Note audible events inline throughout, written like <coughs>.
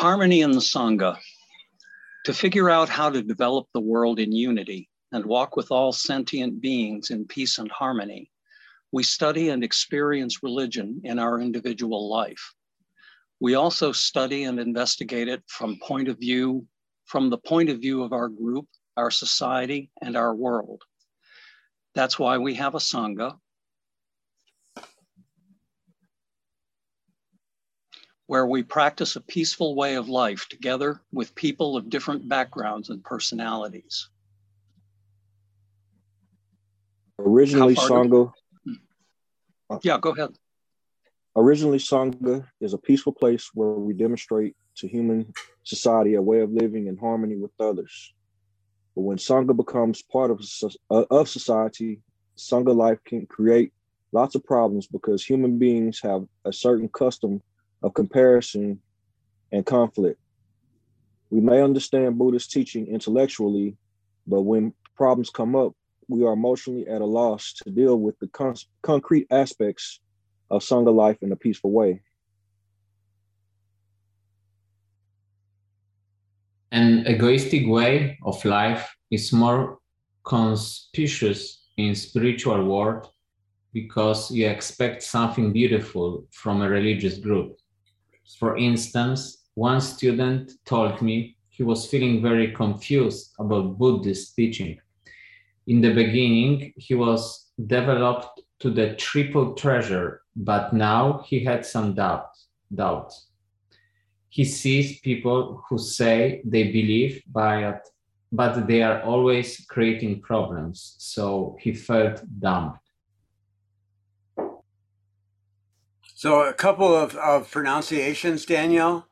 Harmony in the Sangha. To figure out how to develop the world in unity and walk with all sentient beings in peace and harmony, we study and experience religion in our individual life. We also study and investigate it from point of view, from the point of view of our group, our society, and our world. That's why we have a Sangha, where we practice a peaceful way of life together with people of different backgrounds and personalities. Originally, Sangha. Yeah, go ahead. Originally, Sangha is a peaceful place where we demonstrate to human society a way of living in harmony with others. But when Sangha becomes part of, uh, of society, Sangha life can create lots of problems because human beings have a certain custom of comparison and conflict. We may understand Buddhist teaching intellectually, but when problems come up, we are emotionally at a loss to deal with the con- concrete aspects of Sangha life in a peaceful way. An egoistic way of life is more conspicuous in spiritual world because you expect something beautiful from a religious group. For instance, one student told me he was feeling very confused about Buddhist teaching. In the beginning, he was developed to the triple treasure, but now he had some doubt, doubts. He sees people who say they believe, but, but they are always creating problems, so he felt dumped. So a couple of, of pronunciations, Danielle.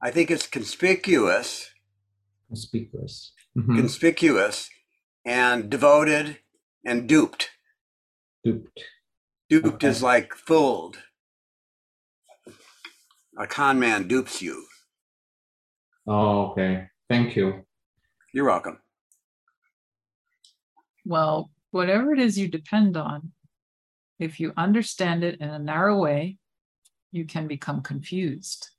I think it's conspicuous. Conspicuous. Mm-hmm. Conspicuous and devoted and duped. Duped. Duped okay. is like fooled. A con man dupes you. Oh, okay. Thank you. You're welcome. Well, whatever it is you depend on, if you understand it in a narrow way, you can become confused.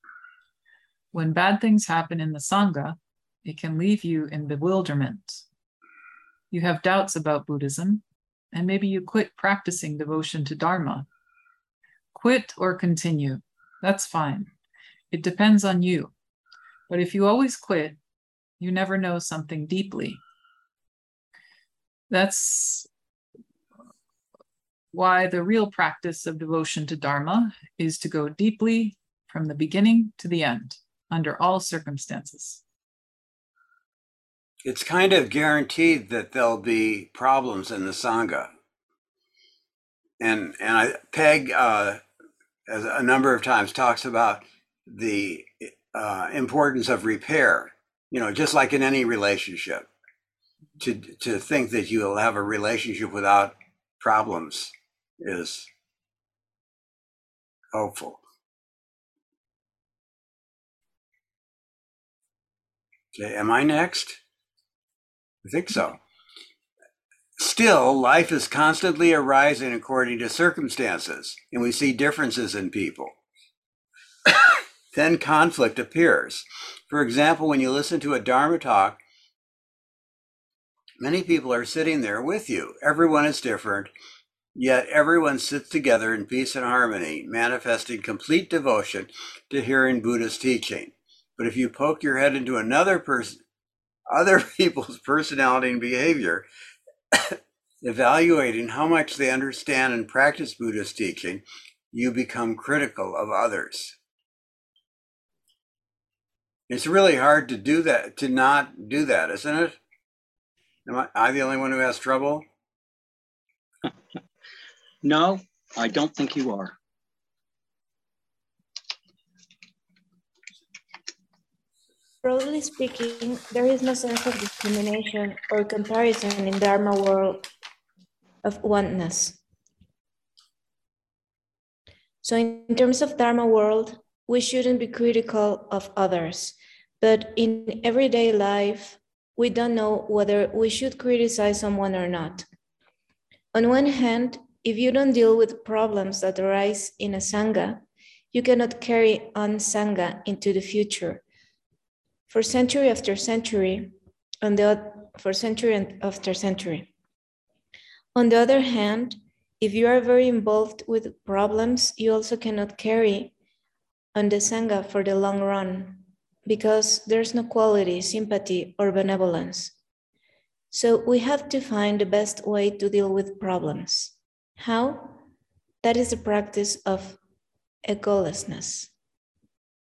When bad things happen in the Sangha, it can leave you in bewilderment. You have doubts about Buddhism, and maybe you quit practicing devotion to Dharma. Quit or continue, that's fine. It depends on you. But if you always quit, you never know something deeply. That's why the real practice of devotion to Dharma is to go deeply from the beginning to the end, under all circumstances. It's kind of guaranteed that there'll be problems in the Sangha. And, and I, Peg, uh, as a number of times, talks about the uh, importance of repair, you know, just like in any relationship. To, to think that you'll have a relationship without problems is helpful. Okay, am I next? I think so. Still, life is constantly arising according to circumstances, and we see differences in people. <coughs> then conflict appears. For example, when you listen to a Dharma talk, many people are sitting there with you. Everyone is different, Yet everyone sits together in peace and harmony, manifesting complete devotion to hearing Buddha's teaching. But if you poke your head into another person, other <laughs> people's personality and behavior, <coughs> evaluating how much they understand and practice Buddha's teaching, you become critical of others. It's really hard to do that, to not do that, isn't it? Am I, I the only one who has trouble? No, I don't think you are. Broadly speaking, there is no sense of discrimination or comparison in Dharma world of oneness. So in terms of Dharma world, we shouldn't be critical of others, but in everyday life, we don't know whether we should criticize someone or not. On one hand, if you don't deal with problems that arise in a Sangha, you cannot carry on Sangha into the future. for century after century, on the for century after century. On the other hand, if you are very involved with problems, you also cannot carry on the Sangha for the long run because there's no quality, sympathy, or benevolence. So we have to find the best way to deal with problems. How? That is the practice of egolessness.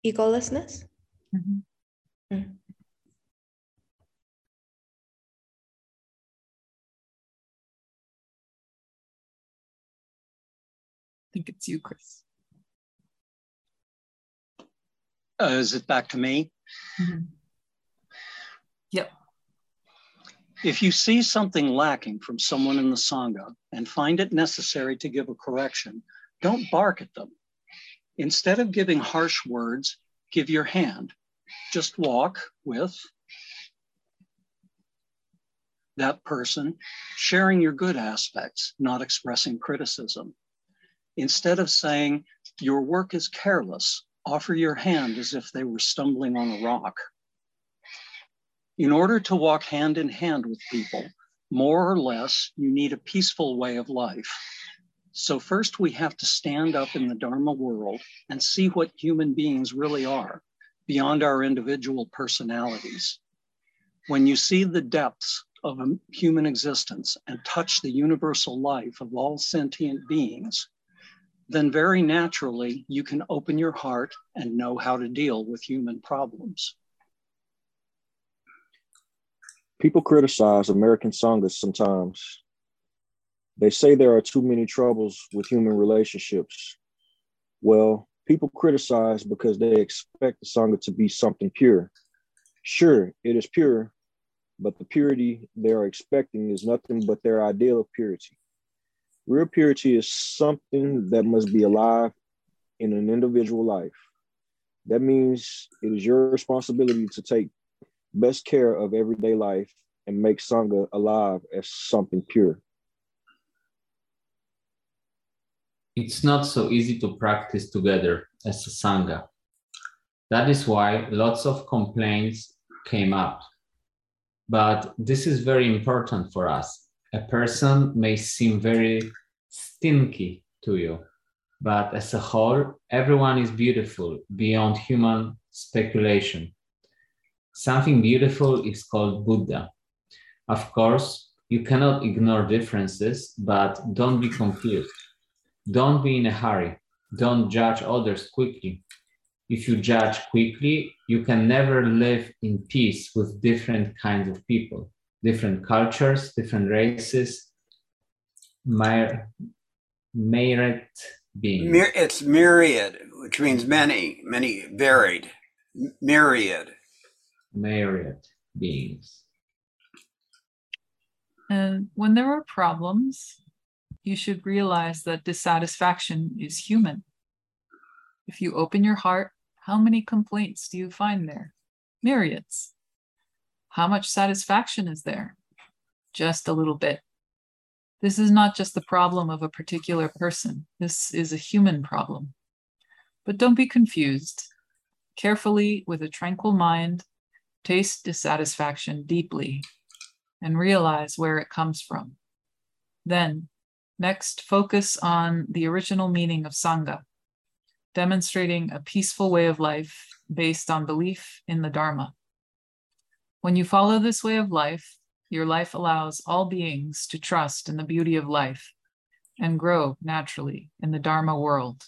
Egolessness? Mm-hmm. Mm. I think it's you, Chris. Uh, is it back to me? Mm-hmm. Yep. If you see something lacking from someone in the Sangha and find it necessary to give a correction, don't bark at them. Instead of giving harsh words, give your hand. Just walk with that person, sharing your good aspects, not expressing criticism. Instead of saying, Your work is careless, offer your hand as if they were stumbling on a rock. In order to walk hand in hand with people, more or less, you need a peaceful way of life. So, first, we have to stand up in the Dharma world and see what human beings really are beyond our individual personalities. When you see the depths of human existence and touch the universal life of all sentient beings, then very naturally you can open your heart and know how to deal with human problems. People criticize American Sanghas sometimes. They say there are too many troubles with human relationships. Well, people criticize because they expect the Sangha to be something pure. Sure, it is pure, but the purity they are expecting is nothing but their ideal of purity. Real purity is something that must be alive in an individual life. That means it is your responsibility to take best care of everyday life and make Sangha alive as something pure. It's not so easy to practice together as a Sangha. That is why lots of complaints came up. But this is very important for us a person may seem very stinky to you, but as a whole, everyone is beautiful beyond human speculation. Something beautiful is called Buddha. Of course, you cannot ignore differences, but don't be confused. Don't be in a hurry. Don't judge others quickly. If you judge quickly, you can never live in peace with different kinds of people different cultures, different races, myriad beings. It's myriad, which means many, many, varied, myriad. Myriad beings. And when there are problems, you should realize that dissatisfaction is human. If you open your heart, how many complaints do you find there? Myriads. How much satisfaction is there? Just a little bit. This is not just the problem of a particular person, this is a human problem. But don't be confused. Carefully, with a tranquil mind, taste dissatisfaction deeply and realize where it comes from. Then, next, focus on the original meaning of Sangha, demonstrating a peaceful way of life based on belief in the Dharma. When you follow this way of life, your life allows all beings to trust in the beauty of life and grow naturally in the Dharma world.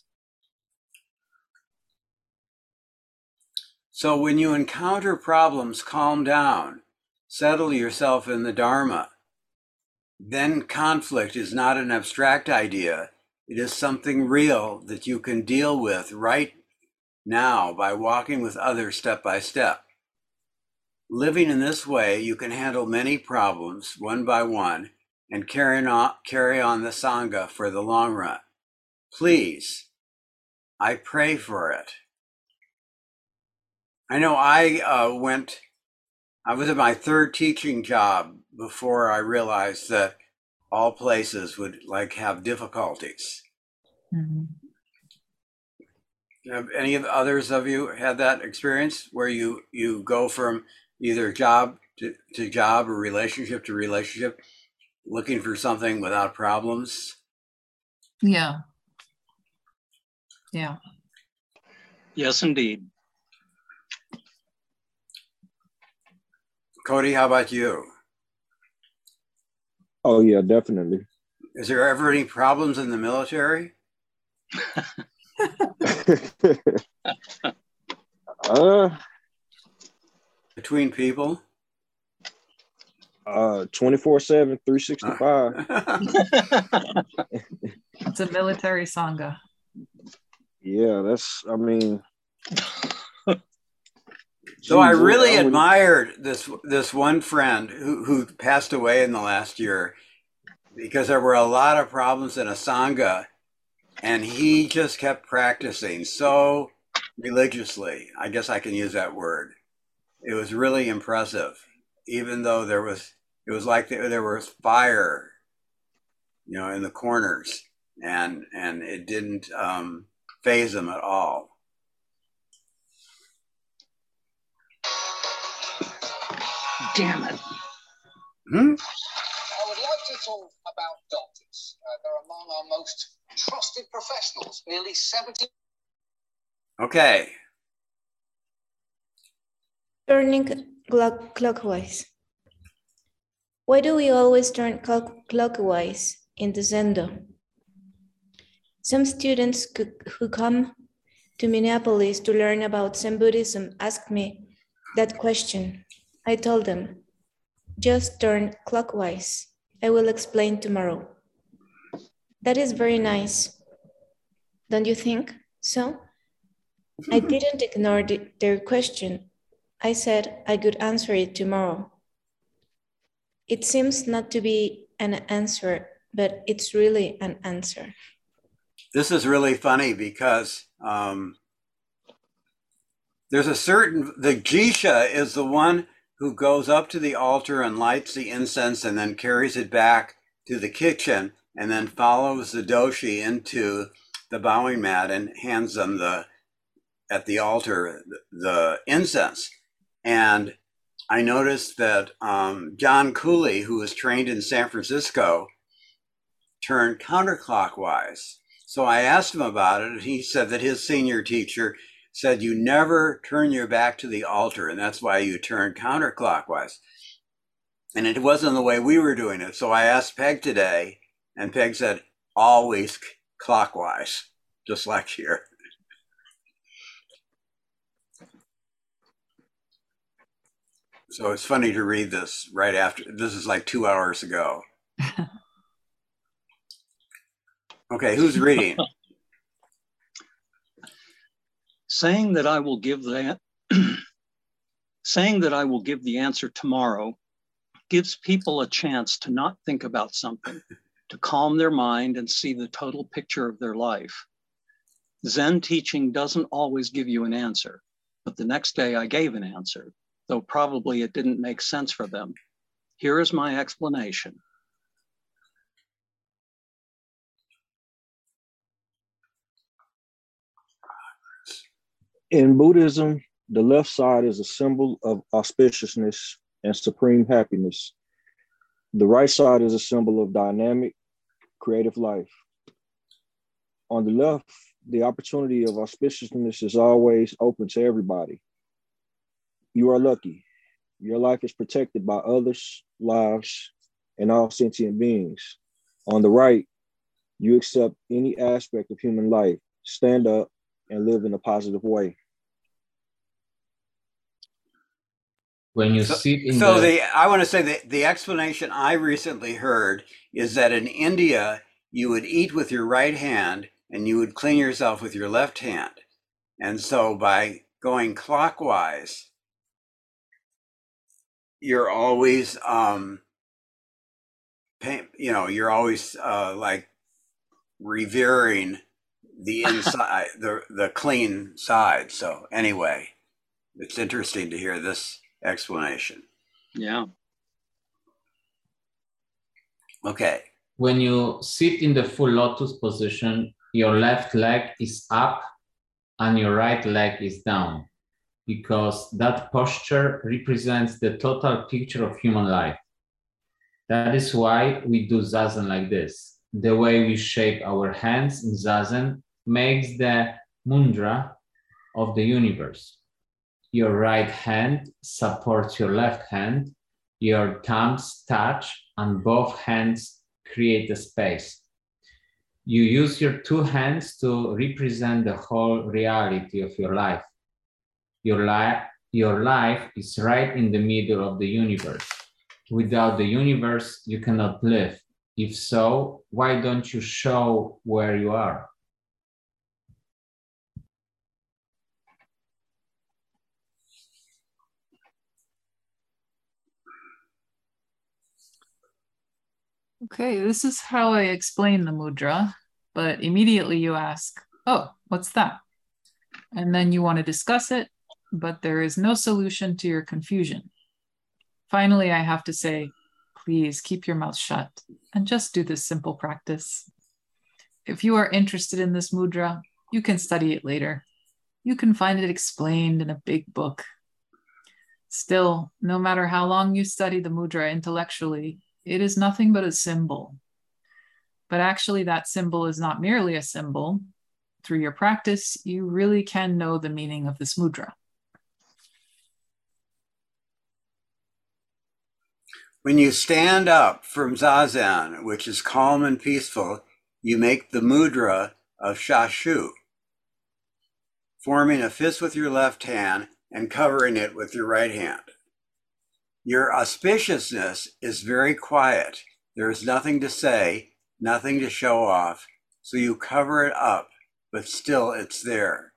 So when you encounter problems, calm down, settle yourself in the Dharma. Then conflict is not an abstract idea, it is something real that you can deal with right now by walking with others step by step. Living in this way, you can handle many problems one by one and carry on, carry on the Sangha for the long run. Please, I pray for it. I know I uh, went, I was at my third teaching job before I realized that all places would like have difficulties. Mm-hmm. Have any of others of you had that experience where you you go from either job to, to job or relationship to relationship, looking for something without problems? Yeah. Yeah. Yes, indeed. Cody, how about you? Oh yeah, definitely. Is there ever any problems in the military? <laughs> <laughs> uh, Between people? uh, 24 7, 365. <laughs> It's a military sangha. Yeah, that's, I mean, So I really would- admired this this one friend who who passed away in the last year because there were a lot of problems in a sangha and he just kept practicing so religiously. I guess I can use that word. It was really impressive even though there was it was like there, there was fire you know in the corners and and it didn't um faze him at all. Damn it. Hmm? I would like to talk about doctors. Uh, they're among our most trusted professionals. Nearly 70 Okay. Turning clock- clockwise. Why do we always turn clock- clockwise in the Zendo? Some students who come to Minneapolis to learn about Zen Buddhism asked me that question. I told them, just turn clockwise. I will explain tomorrow. That is very nice. Don't you think so? I <laughs> didn't ignore the- their question. I said I could answer it tomorrow. It seems not to be an answer, but it's really an answer. this is really funny because um, there's a certain the jisha is the one who goes up to the altar and lights the incense and then carries it back to the kitchen and then follows the doshi into the bowing mat and hands them the at the altar the, incense. And i noticed that um, john cooley who was trained in san francisco turned counterclockwise. So I asked him about it, and he said that his senior teacher said you never turn your back to the altar, and that's why you turn counterclockwise. And it wasn't the way we were doing it. So I asked Peg today, and Peg said always clockwise, just like here. So it's funny to read this right after. This is like two hours ago. <laughs> Okay, who's reading? <laughs> saying that I will give that <clears throat> saying that I will give the answer tomorrow gives people a chance to not think about something, to calm their mind and see the total picture of their life. Zen teaching doesn't always give you an answer, but the next day I gave an answer, though probably it didn't make sense for them. Here is my explanation. In Buddhism, the left side is a symbol of auspiciousness and supreme happiness. The right side is a symbol of dynamic, creative life. On the left, the opportunity of auspiciousness is always open to everybody. You are lucky. Your life is protected by others' lives and all sentient beings. On the right, you accept any aspect of human life, stand up, and live in a positive way. When you So- sit in So the, the I want to say that the explanation I recently heard is that in India you would eat with your right hand and you would clean yourself with your left hand. And so by going clockwise, you're always um you know, you're always uh like revering the <laughs> inside the the clean side. So anyway, it's interesting to hear this explanation. Yeah. Okay. when you sit in the full lotus position, your left leg is up and your right leg is down because that posture represents the total picture of human life. That is why we do zazen like this. The way we shape our hands in zazen makes the mudra of the universe. Your right hand supports your left hand, your thumbs touch, and both hands create a space you use your two hands to represent the whole reality of your life. Your life, your life is right in the middle of the universe. Without the universe, you cannot live. If so, why don't you show where you are? Okay, this is how I explain the mudra, but immediately you ask, oh, what's that? And then you want to discuss it, but there is no solution to your confusion. Finally, I have to say, please keep your mouth shut and just do this simple practice. If you are interested in this mudra, you can study it later. You can find it explained in a big book. Still, no matter how long you study the mudra intellectually, it is nothing but a symbol. But actually, that symbol is not merely a symbol. Through your practice, you really can know the meaning of this mudra. When you stand up from zazen, which is calm and peaceful, you make the mudra of shashu, forming a fist with your left hand and covering it with your right hand. Your auspiciousness is very quiet. There is nothing to say, nothing to show off. So you cover it up, but still it's there.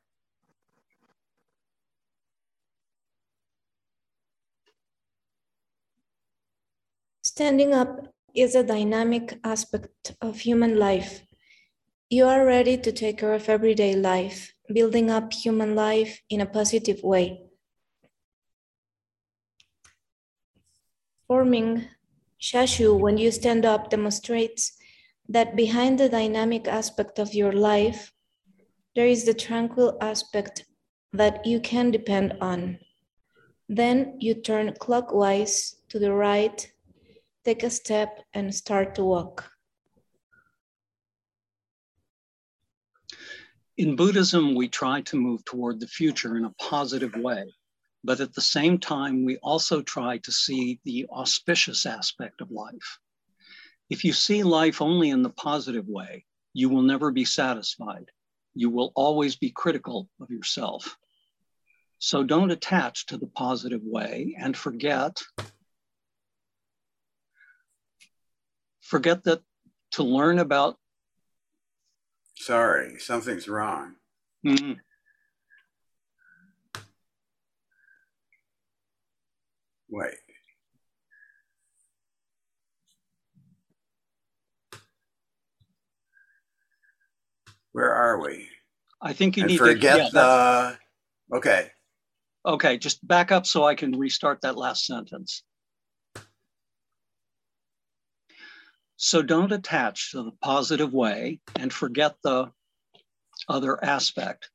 Standing up is a dynamic aspect of human life. You are ready to take care of everyday life, building up human life in a positive way. Forming Shashu when you stand up demonstrates that behind the dynamic aspect of your life, there is the tranquil aspect that you can depend on. Then you turn clockwise to the right, take a step, and start to walk. In Buddhism, we try to move toward the future in a positive way. But at the same time, we also try to see the auspicious aspect of life. If you see life only in the positive way, you will never be satisfied. You will always be critical of yourself. So don't attach to the positive way and forget forget that to learn about sorry something's wrong mm-hmm. Wait. Where are we? I think you and need forget to forget the. Okay. Okay, just back up so I can restart that last sentence. So don't attach to the positive way and forget the other aspect.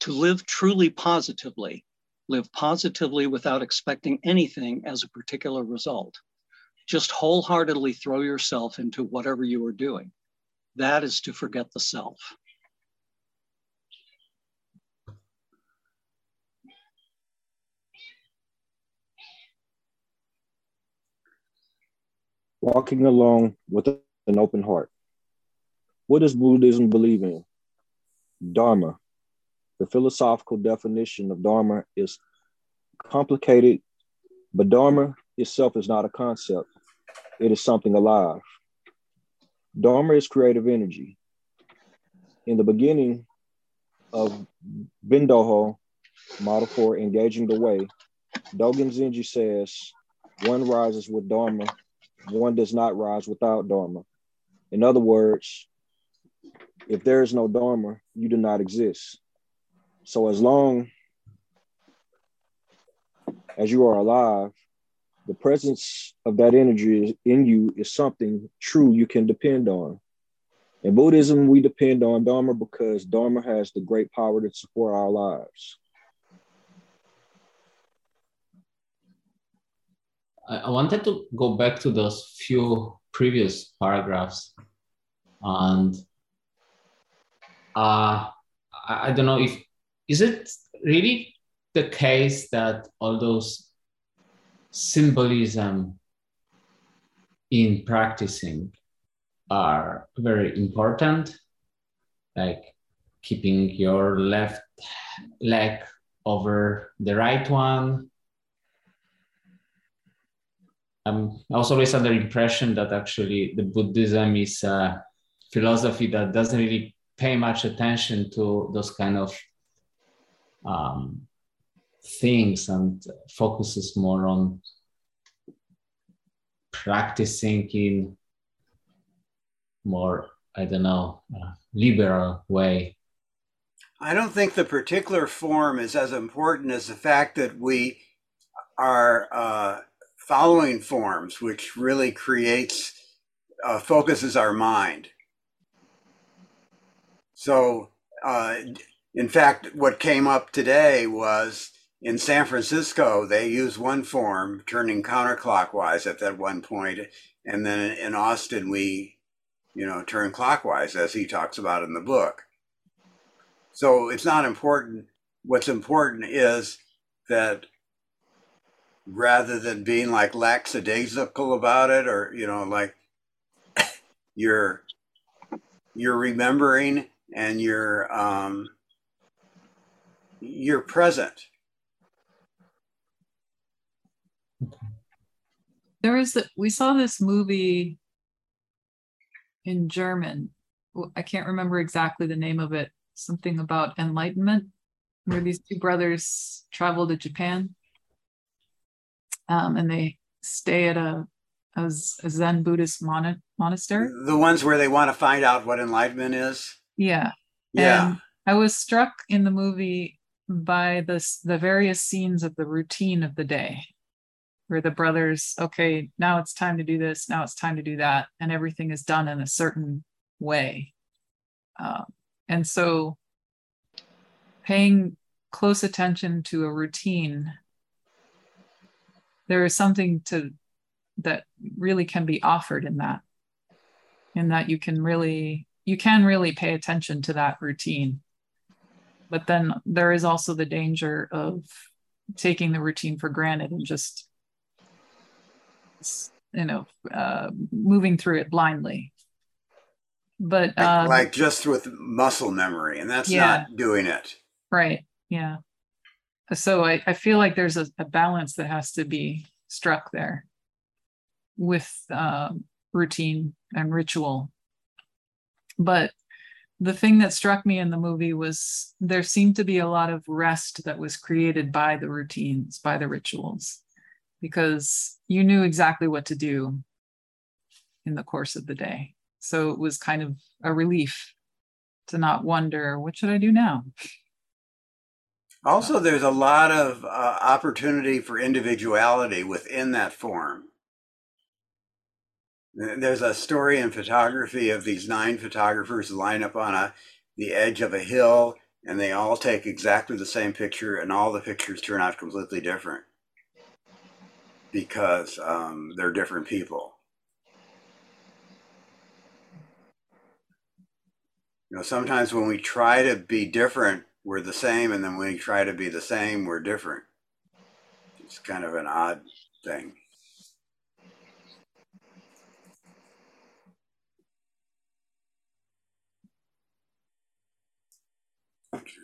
To live truly positively live positively without expecting anything as a particular result. Just wholeheartedly throw yourself into whatever you are doing. That is to forget the self. Walking along with an open heart. What does Buddhism believe in? Dharma, the philosophical definition of Dharma is complicated, but Dharma itself is not a concept, it is something alive. Dharma is creative energy. In the beginning of Bendoho, model for engaging the way, Dogen Zenji says, one rises with Dharma, one does not rise without Dharma. In other words, if there is no Dharma, you do not exist. So as long as you are alive, the presence of that energy in you is something true you can depend on. In Buddhism, we depend on Dharma because Dharma has the great power to support our lives. I wanted to go back to those few previous paragraphs and uh, I, I don't know if is it really the case that all those symbolism in practicing are very important? Like keeping your left leg over the right one? Um, I was always under impression that actually the Buddhism is a philosophy that doesn't really pay much attention to those kind of um, things and focuses more on practicing in more i don't know uh, liberal way. I don't think the particular form is as important as the fact that we are uh, following forms which really creates uh, focuses our mind. So uh, in fact what came up today was in San Francisco, they use one form, turning counterclockwise at that one point, and then in Austin, we, you know, turn clockwise, as he talks about in the book. So it's not important. What's important is that rather than being like lackadaisical about it, or you know, like <coughs> you're you're remembering and you're um, you're present There is that we saw this movie in German. I can't remember exactly the name of it. Something about enlightenment, where these two brothers travel to Japan, um, and they stay at a, a, Zen Buddhist mon- monastery. The ones where they want to find out what enlightenment is. Yeah, yeah. And I was struck in the movie by this the various scenes of the routine of the day where the brothers, okay, now it's time to do this, now it's time to do that, and everything is done in a certain way. Uh, and so paying close attention to a routine, there is something to that really can be offered in that, in that you can really you can really pay attention to that routine. But then there is also the danger of taking the routine for granted and just you know uh, moving through it blindly. But um, like just with muscle memory and that's yeah, not doing it. Right yeah. So i, I feel like there's a, a balance that has to be struck there with uh, routine and ritual. But the thing that struck me in the movie was there seemed to be a lot of rest that was created by the routines by the rituals because you knew exactly what to do in the course of the day. So it was kind of a relief to not wonder, what should I do now? Also, there's a lot of uh, opportunity for individuality within that form. There's a story in photography of these nine photographers line up on a, the edge of a hill and they all take exactly the same picture and all the pictures turn out completely different because um, they're different people. You know, sometimes when we try to be different, we're the same, and then when we try to be the same, we're different. It's kind of an odd thing.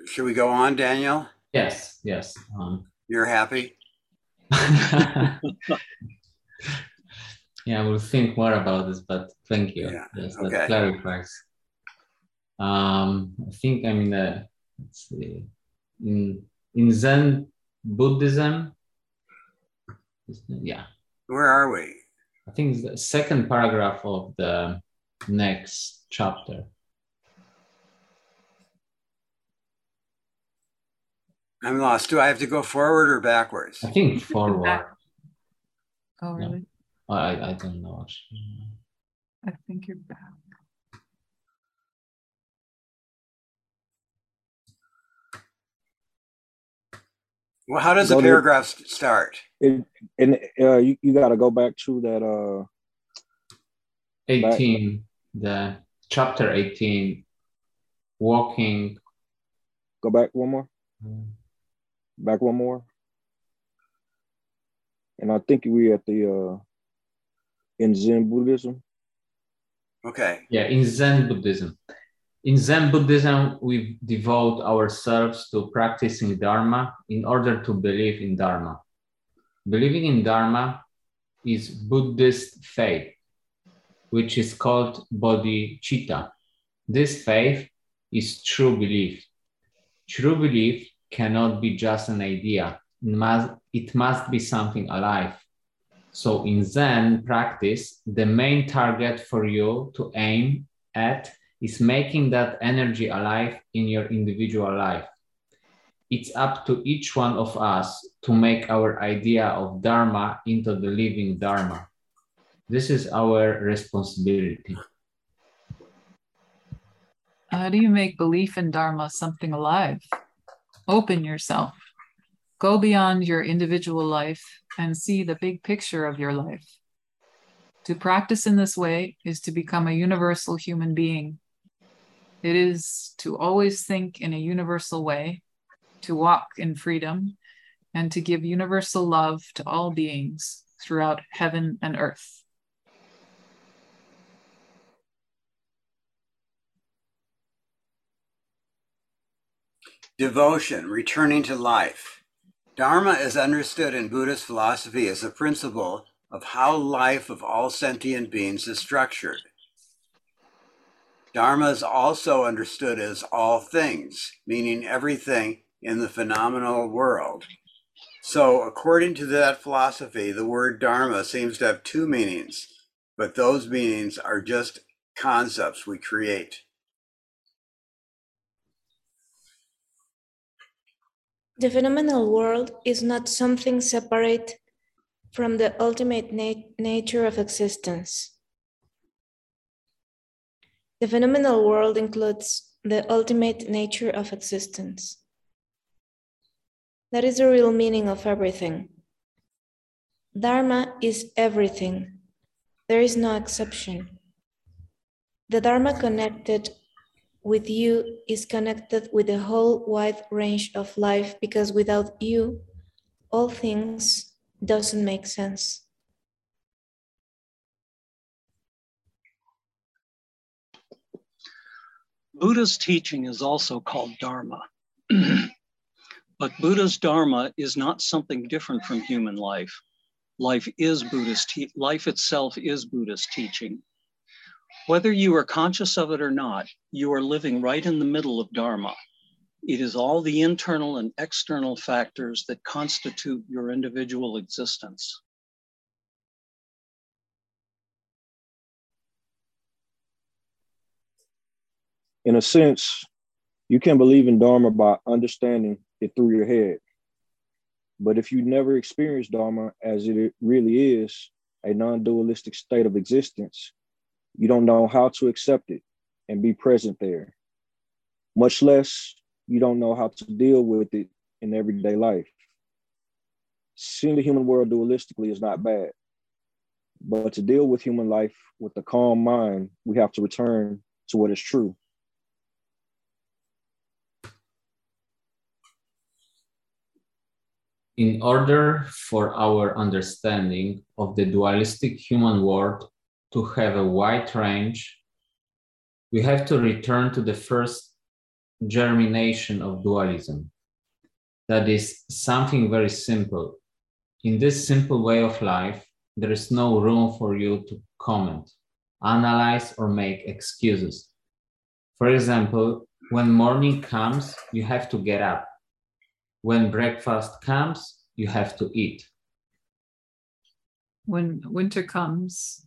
Should we go on, Daniel? Yes, yes. Um, You're happy? <laughs> yeah, we'll think more about this, but thank you. Yeah. Yes, okay. clarifies. Um, I think I'm in the let's see, in in Zen Buddhism. Yeah. Where are we? I think it's the second paragraph of the next chapter. I'm lost. Do I have to go forward or backwards? I think forward. Oh, really? I, I don't know. I think you're back. Well, how does the paragraph to, start? It, and uh, you, you got to go back to that. Uh, 18, back. the chapter 18, walking. Go back one more. Mm. Back one more. And I think we're at the uh, in Zen Buddhism. Okay. Yeah, in Zen Buddhism. In Zen Buddhism, we devote ourselves to practicing Dharma in order to believe in Dharma. Believing in Dharma is Buddhist faith, which is called bodhicitta. This faith is true belief. True belief cannot be just an idea, it must, it must be something alive. So in Zen practice, the main target for you to aim at is making that energy alive in your individual life. It's up to each one of us to make our idea of Dharma into the living Dharma. This is our responsibility. How do you make belief in Dharma something alive? Open yourself. Go beyond your individual life and see the big picture of your life. To practice in this way is to become a universal human being. It is to always think in a universal way, to walk in freedom, and to give universal love to all beings throughout heaven and earth. Devotion, returning to life. Dharma is understood in Buddhist philosophy as a principle of how life of all sentient beings is structured. Dharma is also understood as all things, meaning everything in the phenomenal world. So, according to that philosophy, the word Dharma seems to have two meanings, but those meanings are just concepts we create. The phenomenal world is not something separate from the ultimate na- nature of existence. The phenomenal world includes the ultimate nature of existence. That is the real meaning of everything. Dharma is everything. There is no exception. The Dharma connected with you is connected with the whole wide range of life because without you, all things doesn't make sense. Buddha's teaching is also called Dharma. <clears throat> but Buddha's Dharma is not something different from human life. Life is Buddha's te- life itself is Buddha's teaching. Whether you are conscious of it or not, you are living right in the middle of Dharma. It is all the internal and external factors that constitute your individual existence. In a sense, you can believe in Dharma by understanding it through your head. But if you never experience Dharma as it really is, a non dualistic state of existence, you don't know how to accept it and be present there. Much less, you don't know how to deal with it in everyday life. Seeing the human world dualistically is not bad. But to deal with human life with a calm mind, we have to return to what is true. In order for our understanding of the dualistic human world to have a wide range, we have to return to the first germination of dualism. That is something very simple. In this simple way of life, there is no room for you to comment, analyze, or make excuses. For example, when morning comes, you have to get up. When breakfast comes, you have to eat. When winter comes,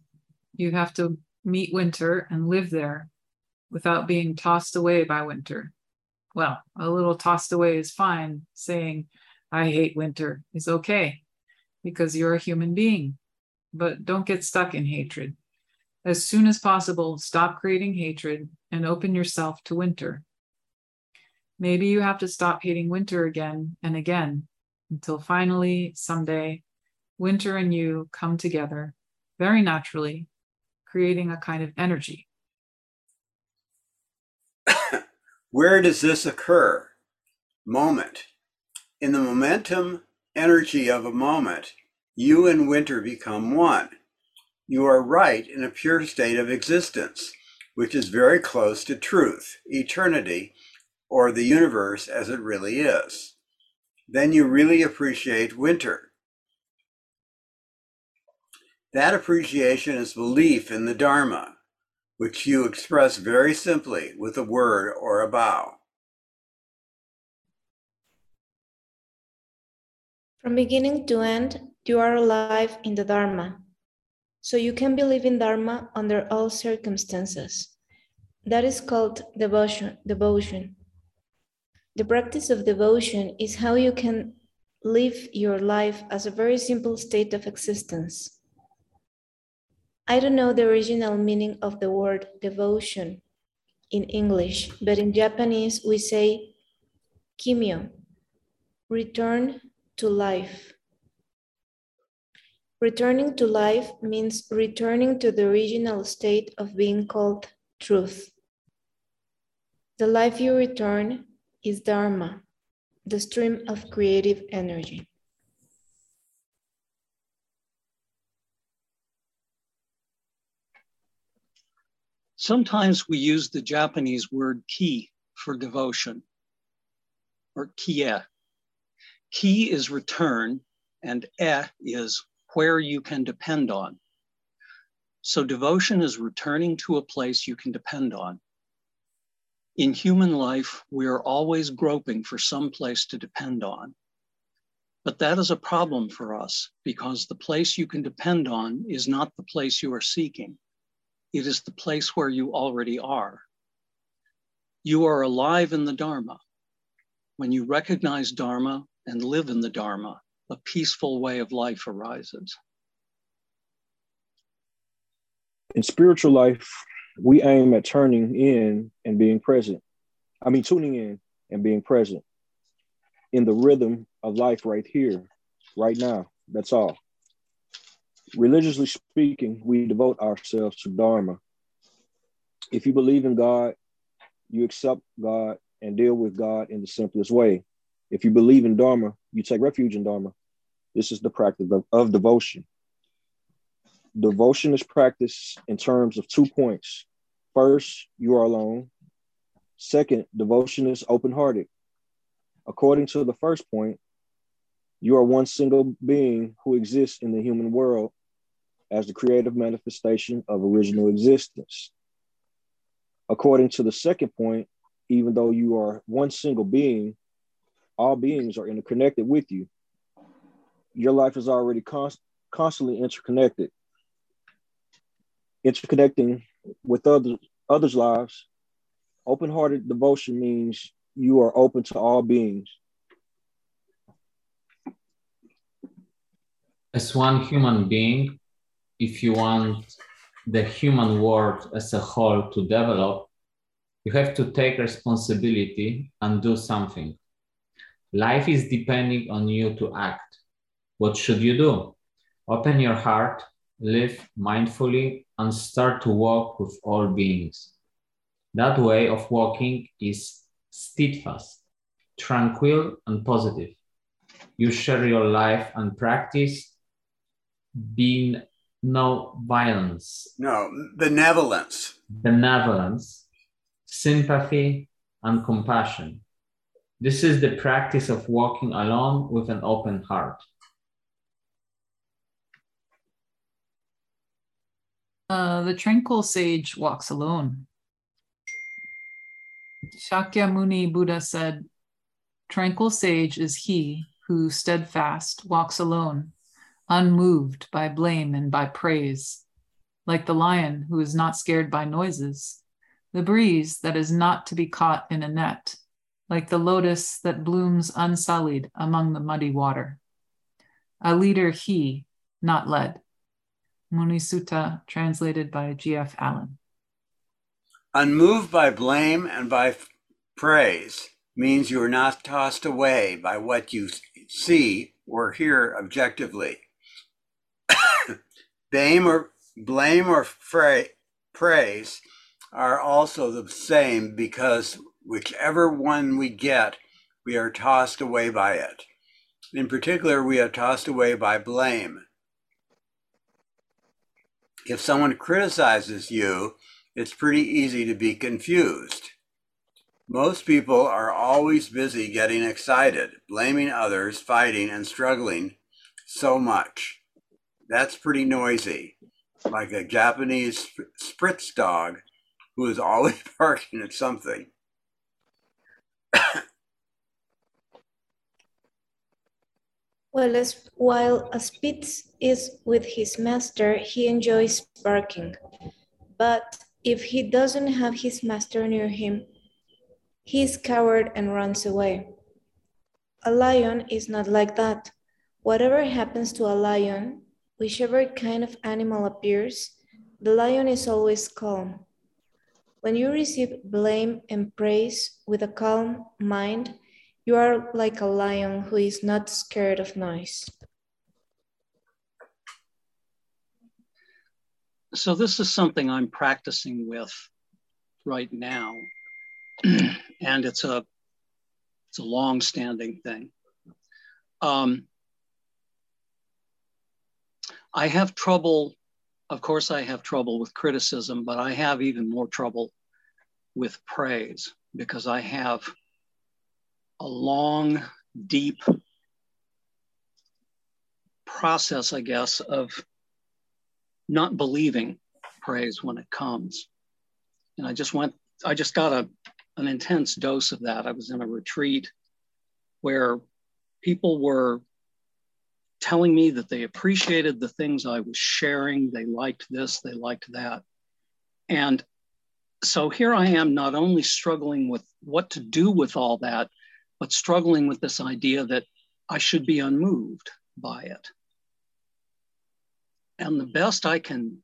you have to meet winter and live there without being tossed away by winter. Well, a little tossed away is fine. Saying, I hate winter is okay because you're a human being. But don't get stuck in hatred. As soon as possible, stop creating hatred and open yourself to winter. Maybe you have to stop hating winter again and again, until finally, someday, winter and you come together very naturally, creating a kind of energy. <coughs> Where does this occur? Moment. In the momentum energy of a moment, you and winter become one. You are right in a pure state of existence, which is very close to truth, eternity, or the universe as it really is. Then you really appreciate winter. That appreciation is belief in the Dharma, which you express very simply with a word or a bow. From beginning to end, you are alive in the Dharma. So you can believe in Dharma under all circumstances. That is called devotion. devotion. The practice of devotion is how you can live your life as a very simple state of existence. I don't know the original meaning of the word devotion in English, but in Japanese we say kimyo, return to life. Returning to life means returning to the original state of being called truth. The life you return is Dharma, the stream of creative energy. Sometimes we use the Japanese word ki for devotion or kie. Ki is return and e is where you can depend on. So devotion is returning to a place you can depend on. In human life, we are always groping for some place to depend on. But that is a problem for us because the place you can depend on is not the place you are seeking. It is the place where you already are. You are alive in the Dharma. When you recognize Dharma and live in the Dharma, a peaceful way of life arises. In spiritual life, we aim at turning in and being present. I mean, tuning in and being present in the rhythm of life right here, right now. That's all. Religiously speaking, we devote ourselves to Dharma. If you believe in God, you accept God and deal with God in the simplest way. If you believe in Dharma, you take refuge in Dharma this is the practice of, of devotion. Devotion is practiced in terms of two points. First, you are alone. Second, devotion is open hearted. According to the first point, you are one single being who exists in the human world as the creative manifestation of original existence. According to the second point, even though you are one single being, all beings are interconnected with you your life is already const- constantly interconnected. Interconnecting with others others' lives. Open-hearted devotion means you are open to all beings. As one human being, if you want the human world as a whole to develop, you have to take responsibility and do something. Life is depending on you to act. What should you do? Open your heart, live mindfully, and start to walk with all beings. That way of walking is steadfast, tranquil, and positive. You share your life and practice being no violence. No, benevolence. Benevolence, sympathy, and compassion. This is the practice of walking alone with an open heart. Uh, the tranquil sage walks alone. Shakyamuni Buddha said, Tranquil sage is he who, steadfast, walks alone, unmoved by blame and by praise, like the lion who is not scared by noises, the breeze that is not to be caught in a net, like the lotus that blooms unsullied among the muddy water. A leader he, not led. Munisutta, translated by G.F. Allen. Unmoved by blame and by praise means you are not tossed away by what you see or hear objectively. <coughs> blame or blame or fra- praise are also the same because whichever one we get, we are tossed away by it. In particular, we are tossed away by blame. If someone criticizes you, it's pretty easy to be confused. Most people are always busy getting excited, blaming others, fighting, and struggling so much. That's pretty noisy, like a Japanese Spitz dog who is always <laughs> barking at something. Well, as, while a Spitz is with his master, he enjoys barking. But if he doesn't have his master near him, he is coward and runs away. A lion is not like that. Whatever happens to a lion, whichever kind of animal appears, the lion is always calm. When you receive blame and praise with a calm mind, you are like a lion who is not scared of noise. So this is something I'm practicing with right now. <clears throat> and it's a it's a long-standing thing. Um, I have trouble, of course, I have trouble with criticism, but I have even more trouble with praise because I have a long, deep process, I guess, of not believing praise when it comes. And I just went, I just got a, an intense dose of that. I was in a retreat where people were telling me that they appreciated the things I was sharing. They liked this, they liked that. And so here I am, not only struggling with what to do with all that, but struggling with this idea that I should be unmoved by it. And the best I can,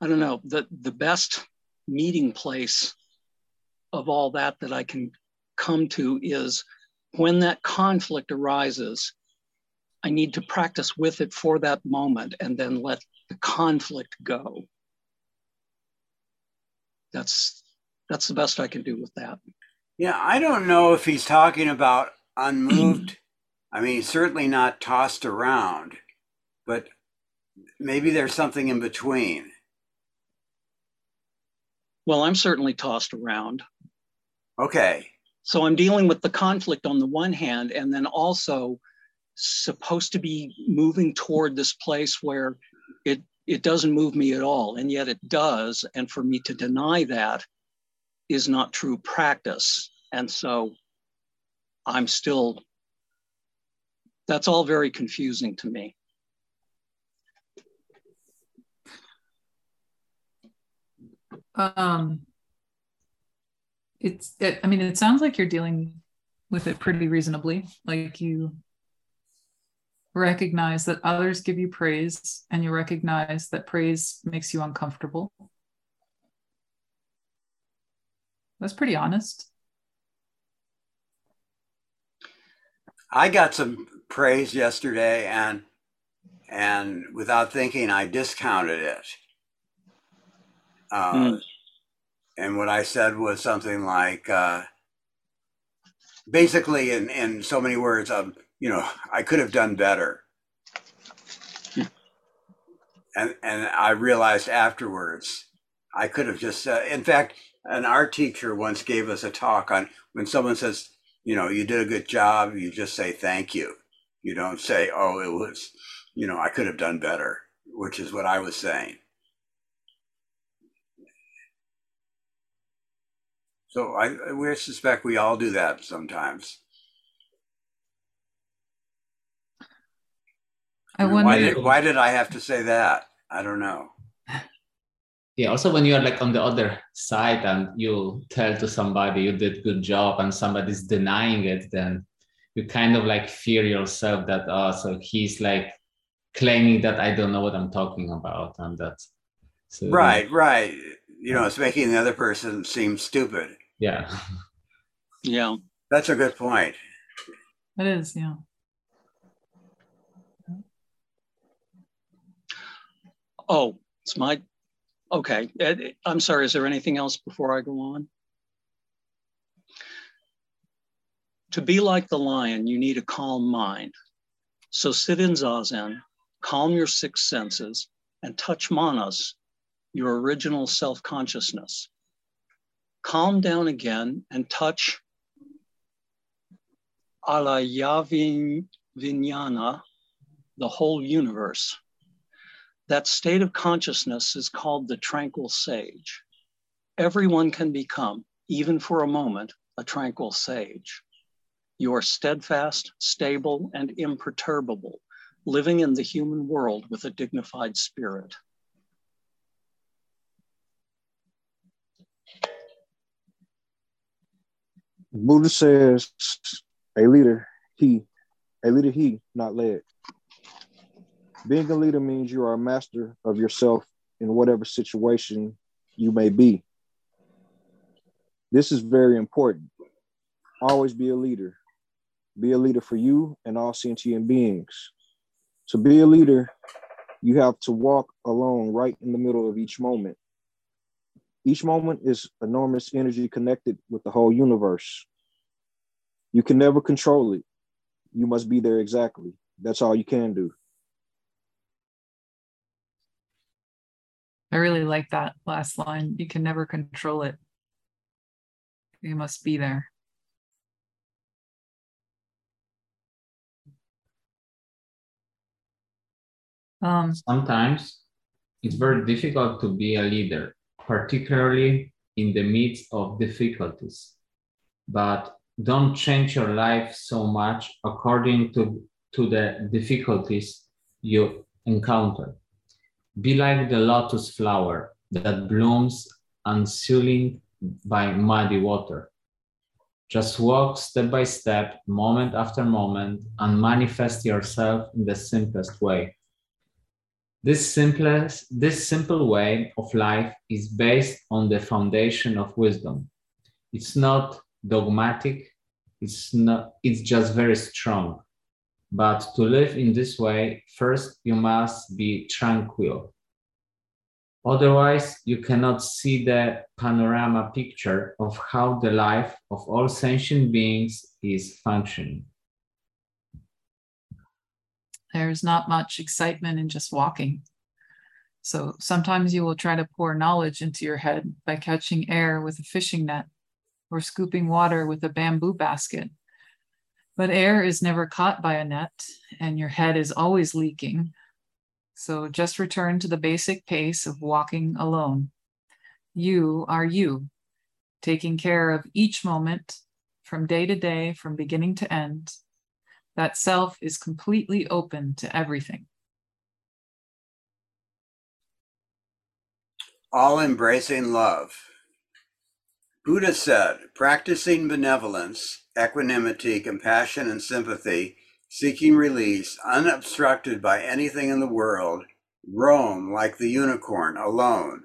I don't know, the, the best meeting place of all that that I can come to is when that conflict arises, I need to practice with it for that moment and then let the conflict go. That's that's the best I can do with that. Yeah, I don't know if he's talking about unmoved. I mean, certainly not tossed around, but maybe there's something in between. Well, I'm certainly tossed around. Okay. So I'm dealing with the conflict on the one hand, and then also supposed to be moving toward this place where it it doesn't move me at all, and yet it does. And for me to deny that is not true practice. And so I'm still, that's all very confusing to me. Um, it's, it, I mean, it sounds like you're dealing with it pretty reasonably. Like you recognize that others give you praise and you recognize that praise makes you uncomfortable. That's pretty honest. I got some praise yesterday and and without thinking I discounted it. Uh, mm. And what I said was something like, uh, basically, in, in so many words, um, you know, I could have done better. and and I realized afterwards I could have just said. In fact, an art teacher once gave us a talk on when someone says, you know, you did a good job, you just say thank you. You don't say, oh, it was, you know, I could have done better, which is what I was saying. So I, we suspect we all do that sometimes. I wonder why did, why did I have to say that? I don't know. Yeah also when you're like on the other side and you tell to somebody you did good job and somebody's denying it then you kind of like fear yourself that oh so he's like claiming that i don't know what i'm talking about and that so right right. You know it's making the other person seem stupid. Yeah. Yeah. That's a good point. It is, yeah. Oh, it's my, okay. I'm sorry, is there anything else before I go on? To be like the lion, you need a calm mind. So sit in Zazen, calm your six senses, and touch manas, your original self consciousness. Calm down again and touch alayavin the whole universe. That state of consciousness is called the tranquil sage. Everyone can become, even for a moment, a tranquil sage. You are steadfast, stable, and imperturbable, living in the human world with a dignified spirit. Buddha says, a leader, he, a leader, he, not led. Being a leader means you are a master of yourself in whatever situation you may be. This is very important. Always be a leader. Be a leader for you and all sentient beings. To be a leader, you have to walk alone right in the middle of each moment. Each moment is enormous energy connected with the whole universe. You can never control it. You must be there exactly. That's all you can do. I really like that last line. You can never control it. You must be there. Um, Sometimes it's very difficult to be a leader, particularly in the midst of difficulties. But don't change your life so much according to, to the difficulties you encounter. Be like the lotus flower that blooms unsealing by muddy water. Just walk step by step, moment after moment, and manifest yourself in the simplest way. This simplest, this simple way of life is based on the foundation of wisdom. It's not dogmatic, it's not it's just very strong. But to live in this way, first you must be tranquil. Otherwise, you cannot see the panorama picture of how the life of all sentient beings is functioning there's not much excitement in just walking. So sometimes you will try to pour knowledge into your head by catching air with a fishing net or scooping water with a bamboo basket. But air is never caught by a net, and your head is always leaking. So just return to the basic pace of walking alone. You are you, taking care of each moment from day to day, from beginning to end, that self is completely open to everything. All embracing love. Buddha said, practicing benevolence, equanimity, compassion, and sympathy, seeking release, unobstructed by anything in the world, roam like the unicorn alone.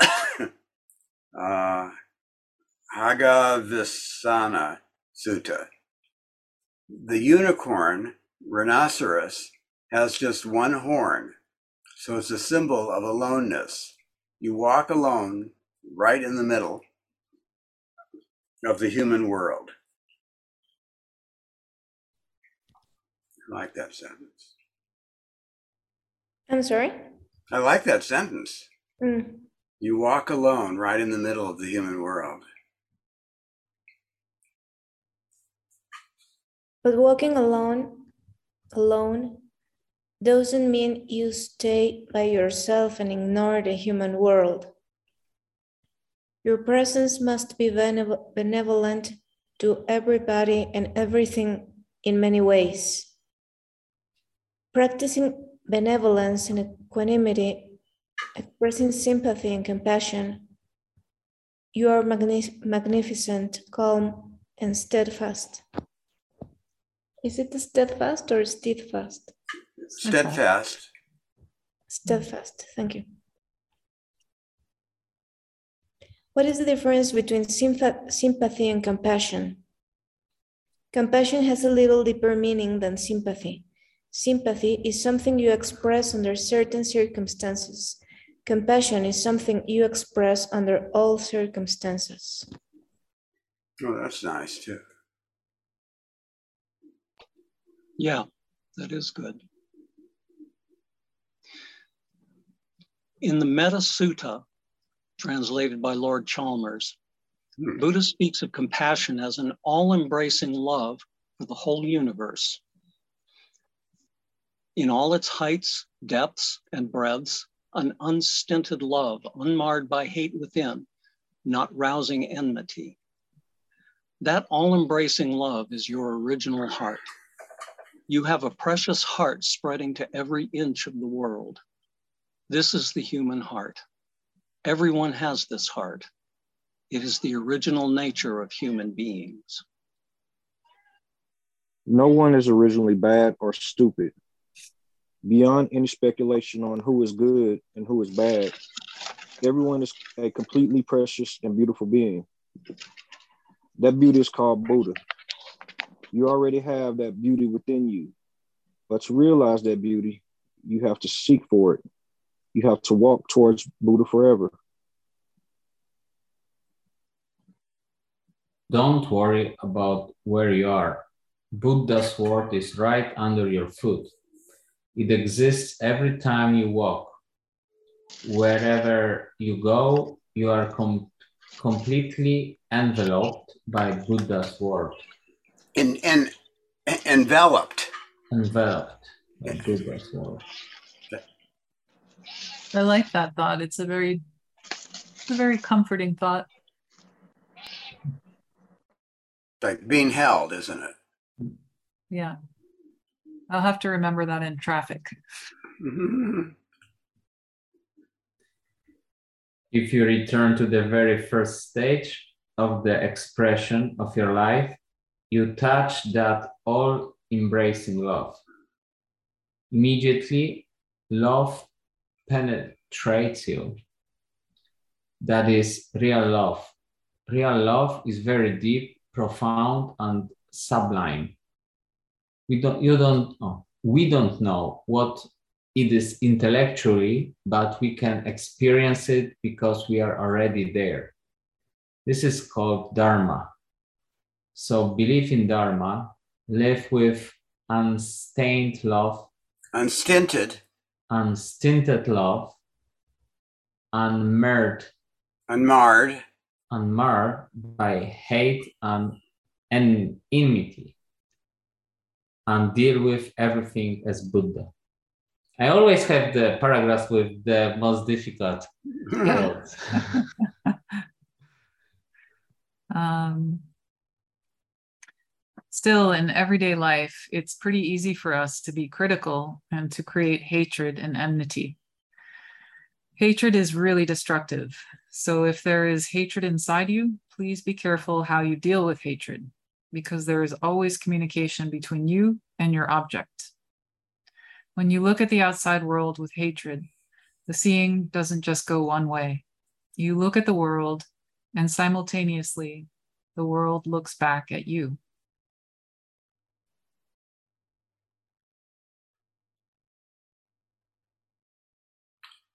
<coughs> uh, Khaggavisana Sutta. The unicorn, rhinoceros, has just one horn, so it's a symbol of aloneness. You walk alone right in the middle of the human world. I like that sentence. I'm sorry? I like that sentence. Mm. You walk alone right in the middle of the human world. But walking alone, alone, doesn't mean you stay by yourself and ignore the human world. Your presence must be benevolent to everybody and everything in many ways. Practicing benevolence and equanimity, expressing sympathy and compassion, you are magnificent, calm, and steadfast. Is it steadfast or steadfast? Steadfast. Steadfast, thank you. What is the difference between sympathy and compassion? Compassion has a little deeper meaning than sympathy. Sympathy is something you express under certain circumstances. Compassion is something you express under all circumstances. Oh, that's nice too. Yeah, that is good. In the Metta Sutta, translated by Lord Chalmers, Hmm. Buddha speaks of compassion as an all embracing love for the whole universe. In all its heights, depths, and breadths, an unstinted love, unmarred by hate within, not rousing enmity. That all embracing love is your original heart. You have a precious heart spreading to every inch of the world. This is the human heart. Everyone has this heart. It is the original nature of human beings. No one is originally bad or stupid. Beyond any speculation on who is good and who is bad, everyone is a completely precious and beautiful being. That beauty is called Buddha. You already have that beauty within you. But to realize that beauty, you have to seek for it. You have to walk towards Buddha forever. Don't worry about where you are. Buddha's word is right under your foot. It exists every time you walk. Wherever you go, you are com- completely enveloped by Buddha's word. In, in, enveloped. Enveloped by Buddha's word. I like that thought. It's a very, it's a very comforting thought. Like being held, isn't it? Yeah. I'll have to remember that in traffic. <laughs> If you return to the very first stage of the expression of your life, you touch that all embracing love. Immediately, love penetrates you. That is real love. Real love is very deep, profound, and sublime. We don't, you don't, oh, we don't know what it is intellectually, but we can experience it because we are already there. This is called Dharma. So believe in Dharma, live with unstained love, Unstinted, unstinted love, unmarred, unmarred, unmarred by hate and enmity, and deal with everything as Buddha. I always have the paragraphs with the most difficult <laughs> words. <laughs> Um, still, in everyday life, it's pretty easy for us to be critical and to create hatred and enmity. Hatred is really destructive. So, if there is hatred inside you, please be careful how you deal with hatred because there is always communication between you and your object. When you look at the outside world with hatred, the seeing doesn't just go one way. You look at the world, and simultaneously, the world looks back at you.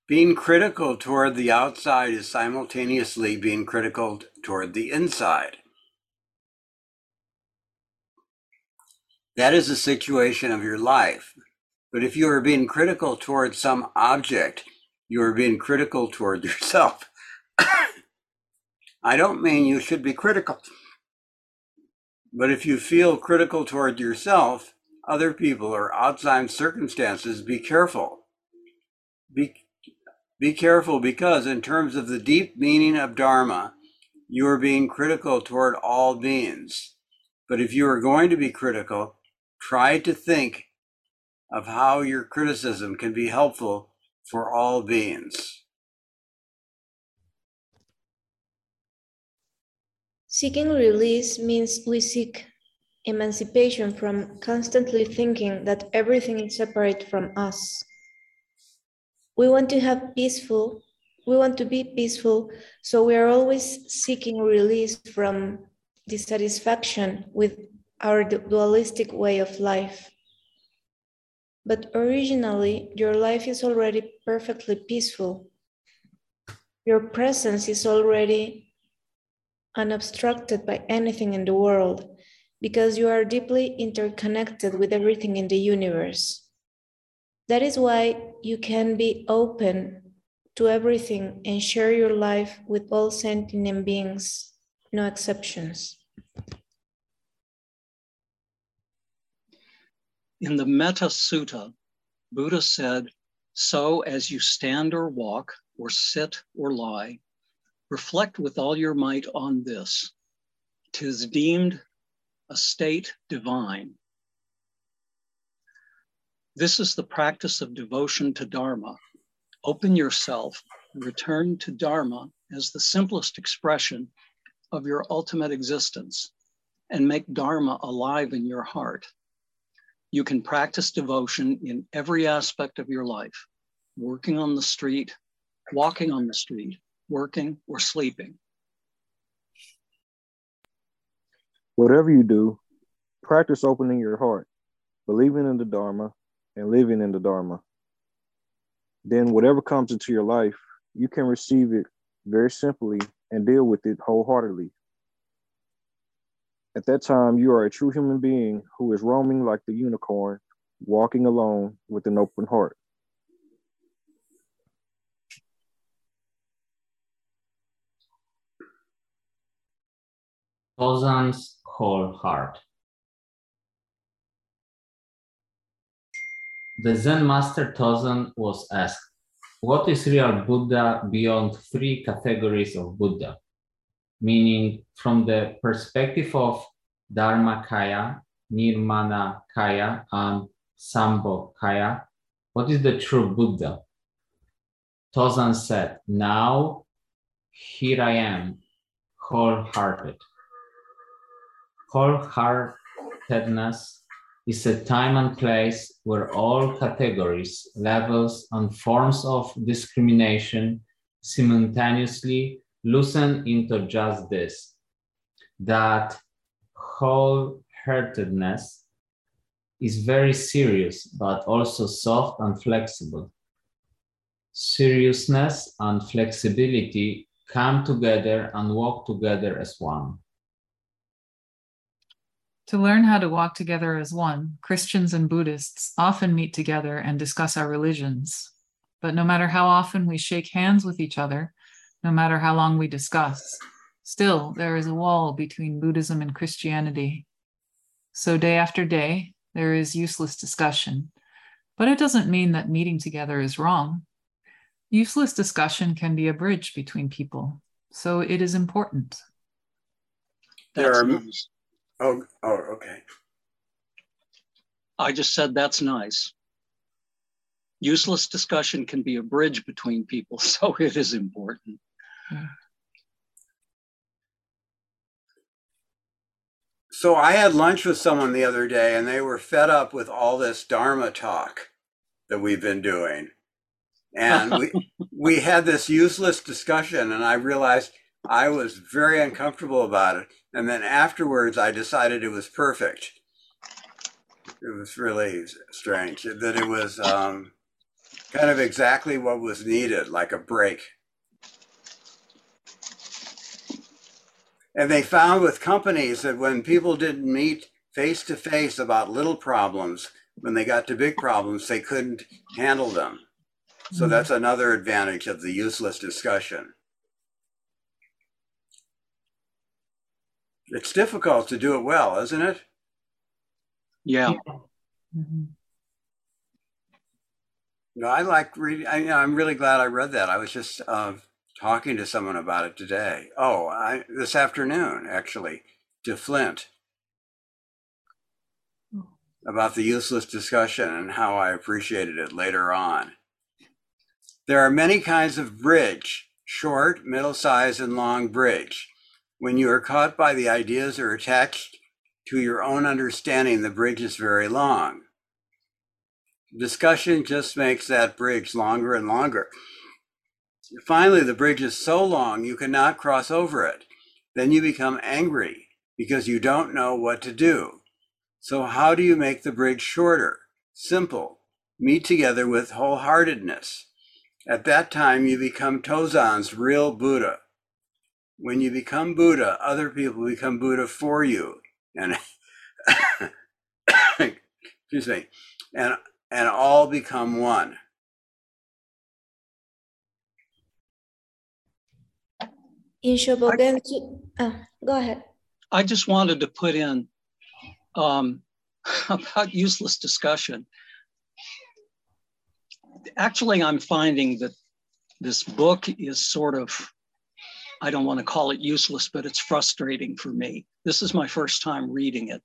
Being critical toward the outside is simultaneously being critical toward the inside. That is the situation of your life. But if you are being critical toward some object, you are being critical toward <laughs> yourself. I don't mean you should be critical. But if you feel critical toward yourself, other people, or outside circumstances, be careful. Be, be careful because, in terms of the deep meaning of Dharma, you are being critical toward all beings. But if you are going to be critical, try to think of how your criticism can be helpful for all beings. Seeking release means we seek emancipation from constantly thinking that everything is separate from us. We want to have peaceful, we want to be peaceful, so we are always seeking release from dissatisfaction with our dualistic way of life. But originally, your life is already perfectly peaceful. Your presence is already unobstructed by anything in the world because you are deeply interconnected with everything in the universe. That is why you can be open to everything and share your life with all sentient beings, no exceptions. In the Metta Sutta, Buddha said, So as you stand or walk, or sit or lie, reflect with all your might on this. Tis deemed a state divine. This is the practice of devotion to Dharma. Open yourself, return to Dharma as the simplest expression of your ultimate existence, and make Dharma alive in your heart. You can practice devotion in every aspect of your life working on the street, walking on the street, working, or sleeping. Whatever you do, practice opening your heart, believing in the Dharma, and living in the Dharma. Then, whatever comes into your life, you can receive it very simply and deal with it wholeheartedly. At that time, you are a true human being who is roaming like the unicorn, walking alone with an open heart. Tozan's whole heart. The Zen master Tozan was asked, What is real Buddha beyond three categories of Buddha? Meaning, from the perspective of Dharmakaya, Nirmana Kaya, and Sambhoga Kaya, what is the true Buddha? Tozan said, Now, here I am, wholehearted. Wholeheartedness is a time and place where all categories, levels, and forms of discrimination simultaneously loosen into just this that wholeheartedness is very serious, but also soft and flexible. Seriousness and flexibility come together and walk together as one. To learn how to walk together as one, Christians and Buddhists often meet together and discuss our religions. But no matter how often we shake hands with each other, no matter how long we discuss, still there is a wall between Buddhism and Christianity. So, day after day, there is useless discussion. But it doesn't mean that meeting together is wrong. Useless discussion can be a bridge between people, so it is important. There That's are- nice. Oh, oh, okay. I just said that's nice. Useless discussion can be a bridge between people, <laughs> so it is important. So I had lunch with someone the other day and they were fed up with all this Dharma talk that we've been doing. And we <laughs> we had this useless discussion and I realized I was very uncomfortable about it. And then afterwards I decided it was perfect. It was really strange that it was um, kind of exactly what was needed, like a break. And they found with companies that when people didn't meet face to face about little problems, when they got to big problems, they couldn't handle them. So Mhm. that's another advantage of the useless discussion. It's difficult to do it well, isn't it? Yeah. Mhm. No, I like reading. I, I'm really glad I read that. I was just uh, talking to someone about it today. Oh, I, this afternoon, actually, to Flint about the useless discussion and how I appreciated it later on. There are many kinds of bridge short, middle sized, and long bridge. When you are caught by the ideas or attached to your own understanding, the bridge is very long. Discussion just makes that bridge longer and longer. Finally, the bridge is so long you cannot cross over it. Then you become angry because you don't know what to do. So, how do you make the bridge shorter? Simple. Meet together with wholeheartedness. At that time, you become Tozan's real Buddha. When you become Buddha, other people become Buddha for you. And <coughs> excuse me, and and all become one. In Shobogenzo, ah, go ahead. I just wanted to put in um, <laughs> about useless discussion. Actually, I'm finding that this book is sort of, I don't want to call it useless, but it's frustrating for me. This is my first time reading it.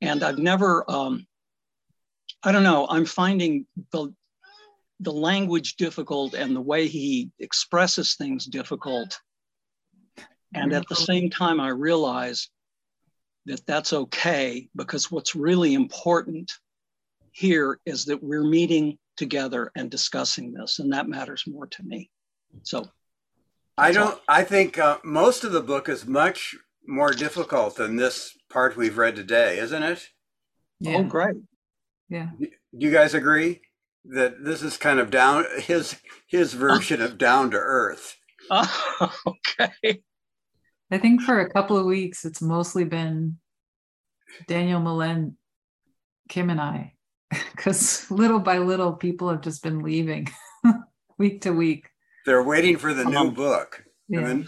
And I've never, um, I don't know, I'm finding the, the language difficult and the way he expresses things difficult. And at the same time, I realize that that's okay because what's really important here is that we're meeting together and discussing this, and that matters more to me. So I don't, all. I think uh, most of the book is much more difficult than this part we've read today, isn't it? Yeah. Oh, great. Yeah. Do you guys agree that this is kind of down his his version of down to earth? <laughs> Oh, okay. I think for a couple of weeks, it's mostly been Daniel Malen, Kim, and I, <laughs> because little by little, people have just been leaving <laughs> week to week. They're waiting for the new book. Yeah.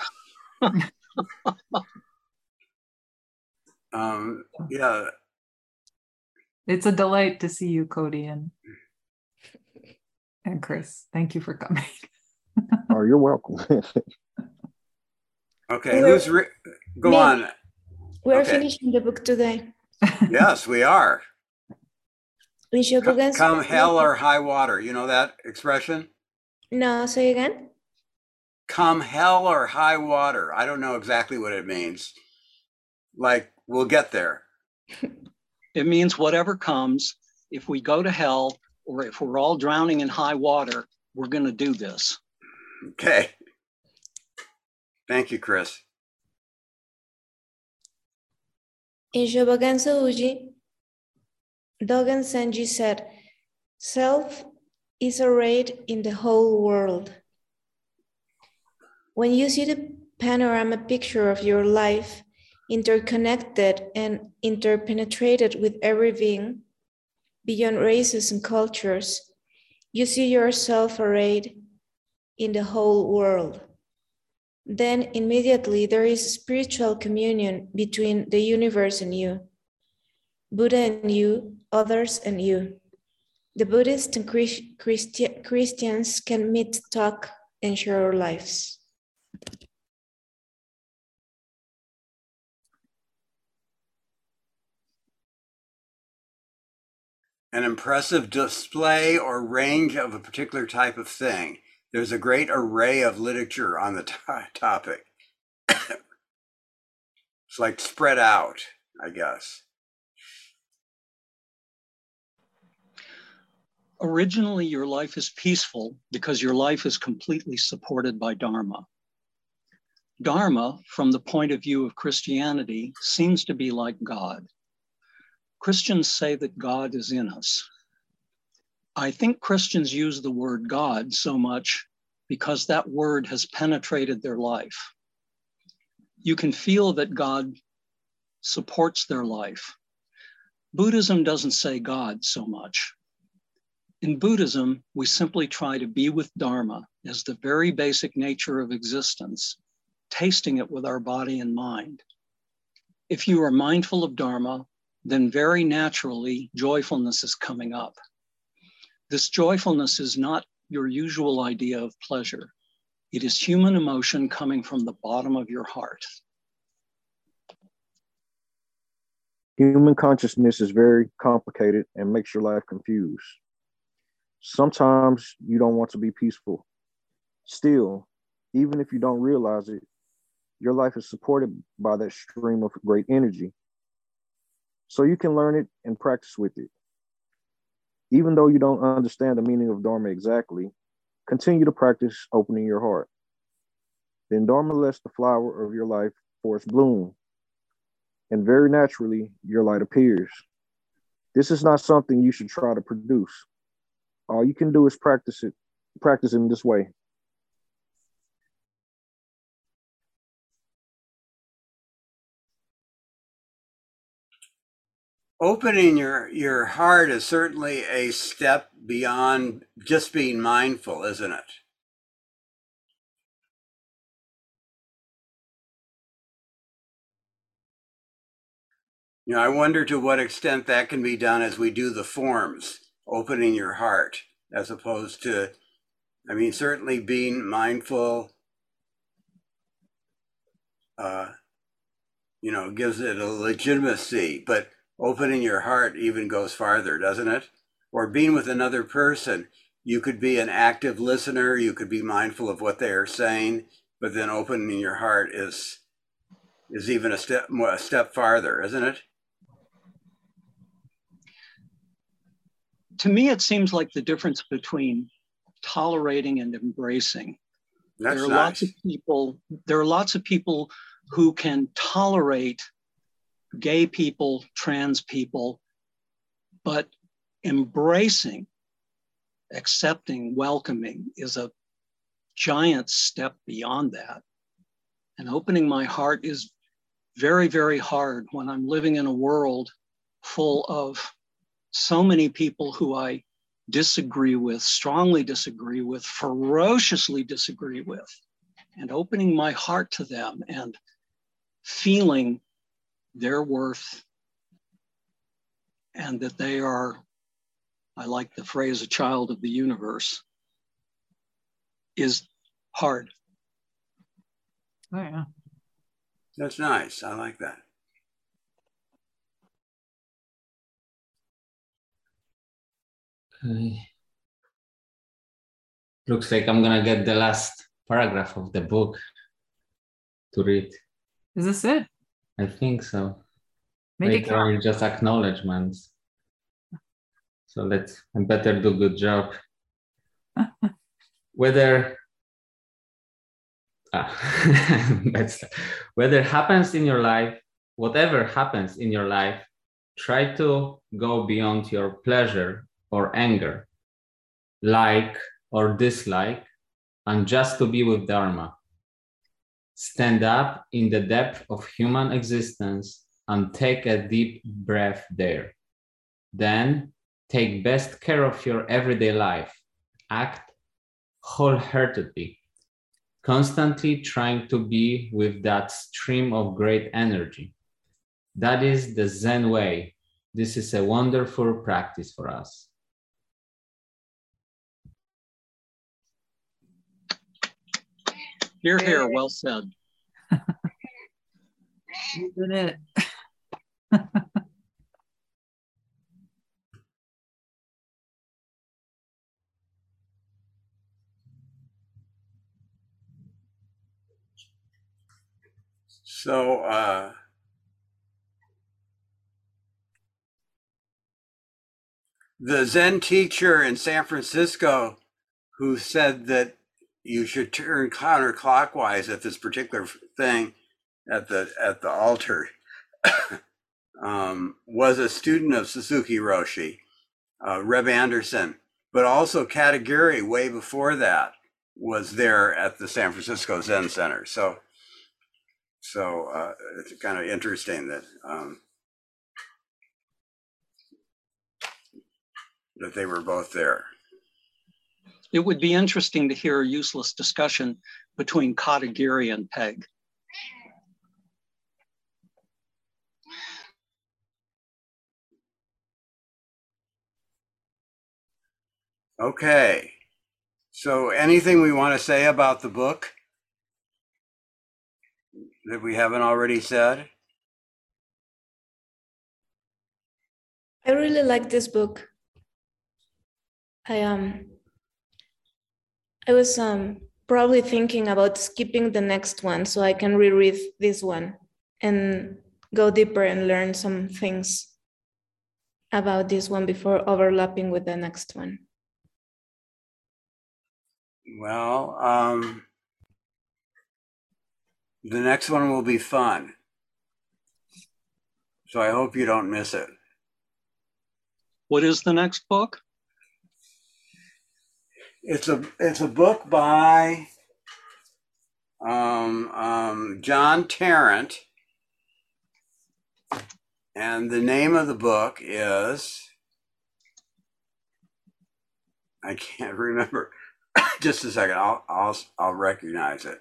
<laughs> um, yeah. It's a delight to see you, Cody, and and Chris. Thank you for coming. <laughs> oh, you're welcome. <laughs> Okay, we're, who's re- go me. on? We're okay. finishing the book today. yes, we are. come, come hell or high water. You know that expression? No, say again. Come hell or high water. I don't know exactly what it means. Like, we'll get there. <laughs> it means whatever comes. If we go to hell or if we're all drowning in high water, we're going to do this. Okay. Thank you, Chris. In Shobogenzo Uji, Dogen Zenji said, Self is arrayed in the whole world. When you see the panorama picture of your life, interconnected and interpenetrated with every being, beyond races and cultures, you see yourself arrayed in the whole world then immediately there is spiritual communion between the universe and you, Buddha and you, others and you. The Buddhists and Christi- Christi- Christians can meet, talk, and share our lives. An impressive display or range of a particular type of thing there's a great array of literature on the <laughs> topic. it's like spread out, I guess. Originally, your life is peaceful because your life is completely supported by Dharma. Dharma, from the point of view of Christianity, seems to be like God. Christians say that God is in us. I think Christians use the word God so much because that word has penetrated their life. You can feel that God supports their life. Buddhism doesn't say God so much. In Buddhism, we simply try to be with Dharma as the very basic nature of existence, tasting it with our body and mind. If you are mindful of Dharma, then very naturally joyfulness is coming up. This joyfulness is not your usual idea of pleasure. It is human emotion coming from the bottom of your heart. Human consciousness is very complicated and makes your life confused. Sometimes you don't want to be peaceful. Still, even if you don't realize it, your life is supported by that stream of great energy. So you can learn it and practice with it. Even though you don't understand the meaning of Dharma exactly, continue to practice opening your heart. Then Dharma lets the flower of your life force bloom, and very naturally, your light appears. This is not something you should try to produce. All you can do is practice it, practice in this way. Opening your, your heart is certainly a step beyond just being mindful, isn't it? You know, I wonder to what extent that can be done as we do the forms, opening your heart, as opposed to, I mean, certainly being mindful, uh, you know, gives it a legitimacy, but opening your heart even goes farther, doesn't it? Or being with another person, you could be an active listener, you could be mindful of what they are saying, but then opening your heart is is even a step a step farther, isn't it? To me, it seems like the difference between tolerating and embracing. That's there are nice. lots of people. There are lots of people who can tolerate gay people, trans people, but embracing, accepting, welcoming is a giant step beyond that. And opening my heart is very, very hard when I'm living in a world full of so many people who I disagree with, strongly disagree with, ferociously disagree with, and opening my heart to them and feeling their worth and that they are, I like the phrase, a child of the universe, is hard. Oh, yeah. That's nice. I like that. Okay. Looks like I'm gonna get the last paragraph of the book to read. Is this it? I think so. Make Later on, just acknowledgements. So let's I better do good job. <laughs> Whether ah, <laughs> that's whether happens in your life, whatever happens in your life, try to go beyond your pleasure or anger, like or dislike, and just to be with Dharma. Stand up in the depth of human existence and take a deep breath there. Then take best care of your everyday life. Act wholeheartedly, constantly trying to be with that stream of great energy. That is the Zen way. This is a wonderful practice for us. Here, here, well said. You did it. So, uh, the Zen teacher in San Francisco who said that you should turn counterclockwise at this particular thing at the at the altar <coughs> um, was a student of Suzuki Roshi, uh, Reb Anderson, but also Katagiri way before that was there at the San Francisco Zen Center. So, so uh, it's kind of interesting that um, that they were both there. It would be interesting to hear a useless discussion between Katagiri and Peg. Okay. So, anything we want to say about the book that we haven't already said? I really like this book. I um I was um probably thinking about skipping the next one so I can reread this one and go deeper and learn some things about this one before overlapping with the next one. Well, um, the next one will be fun. So I hope you don't miss it. What is the next book? It's a it's a book by um, um, John Tarrant, and the name of the book is I can't <laughs> remember. <coughs> just a second. I'll I'll I'll recognize it.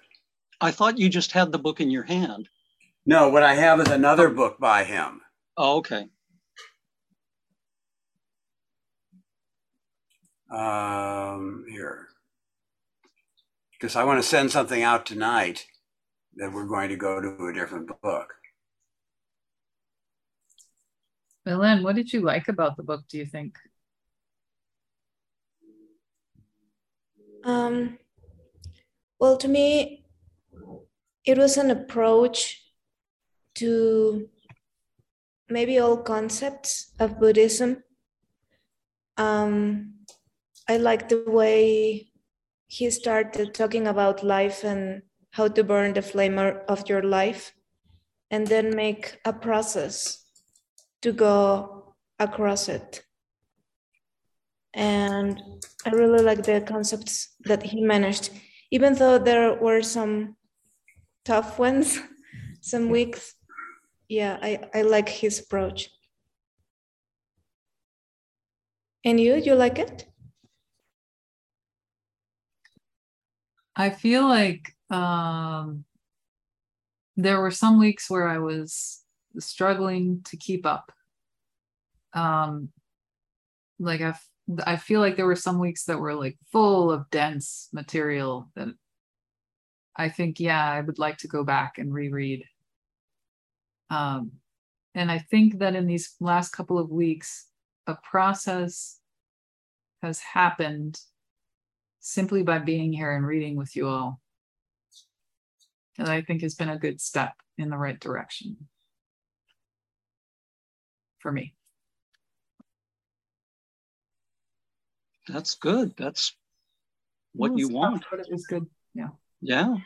I thought you just had the book in your hand. No, what I have is another book by him. Oh, okay. Um, here, because I want to send something out tonight that we're going to go to a different book. Ellen, what did you like about the book? Do you think? Um, well, to me, it was an approach to maybe all concepts of Buddhism. Um, I like the way he started talking about life and how to burn the flame of your life, and then make a process to go across it. And I really like the concepts that he managed, even though there were some tough ones, <laughs> some weeks. Yeah, I, I like his approach. And you, you like it? I feel like um, there were some weeks where I was struggling to keep up. Um, like I've I feel like there were some weeks that were like full of dense material that I think, yeah, I would like to go back and reread. Um, and I think that in these last couple of weeks, a process has happened simply by being here and reading with you all. That I think has been a good step in the right direction for me. That's good. That's what you want. But it was good. Yeah. Yeah.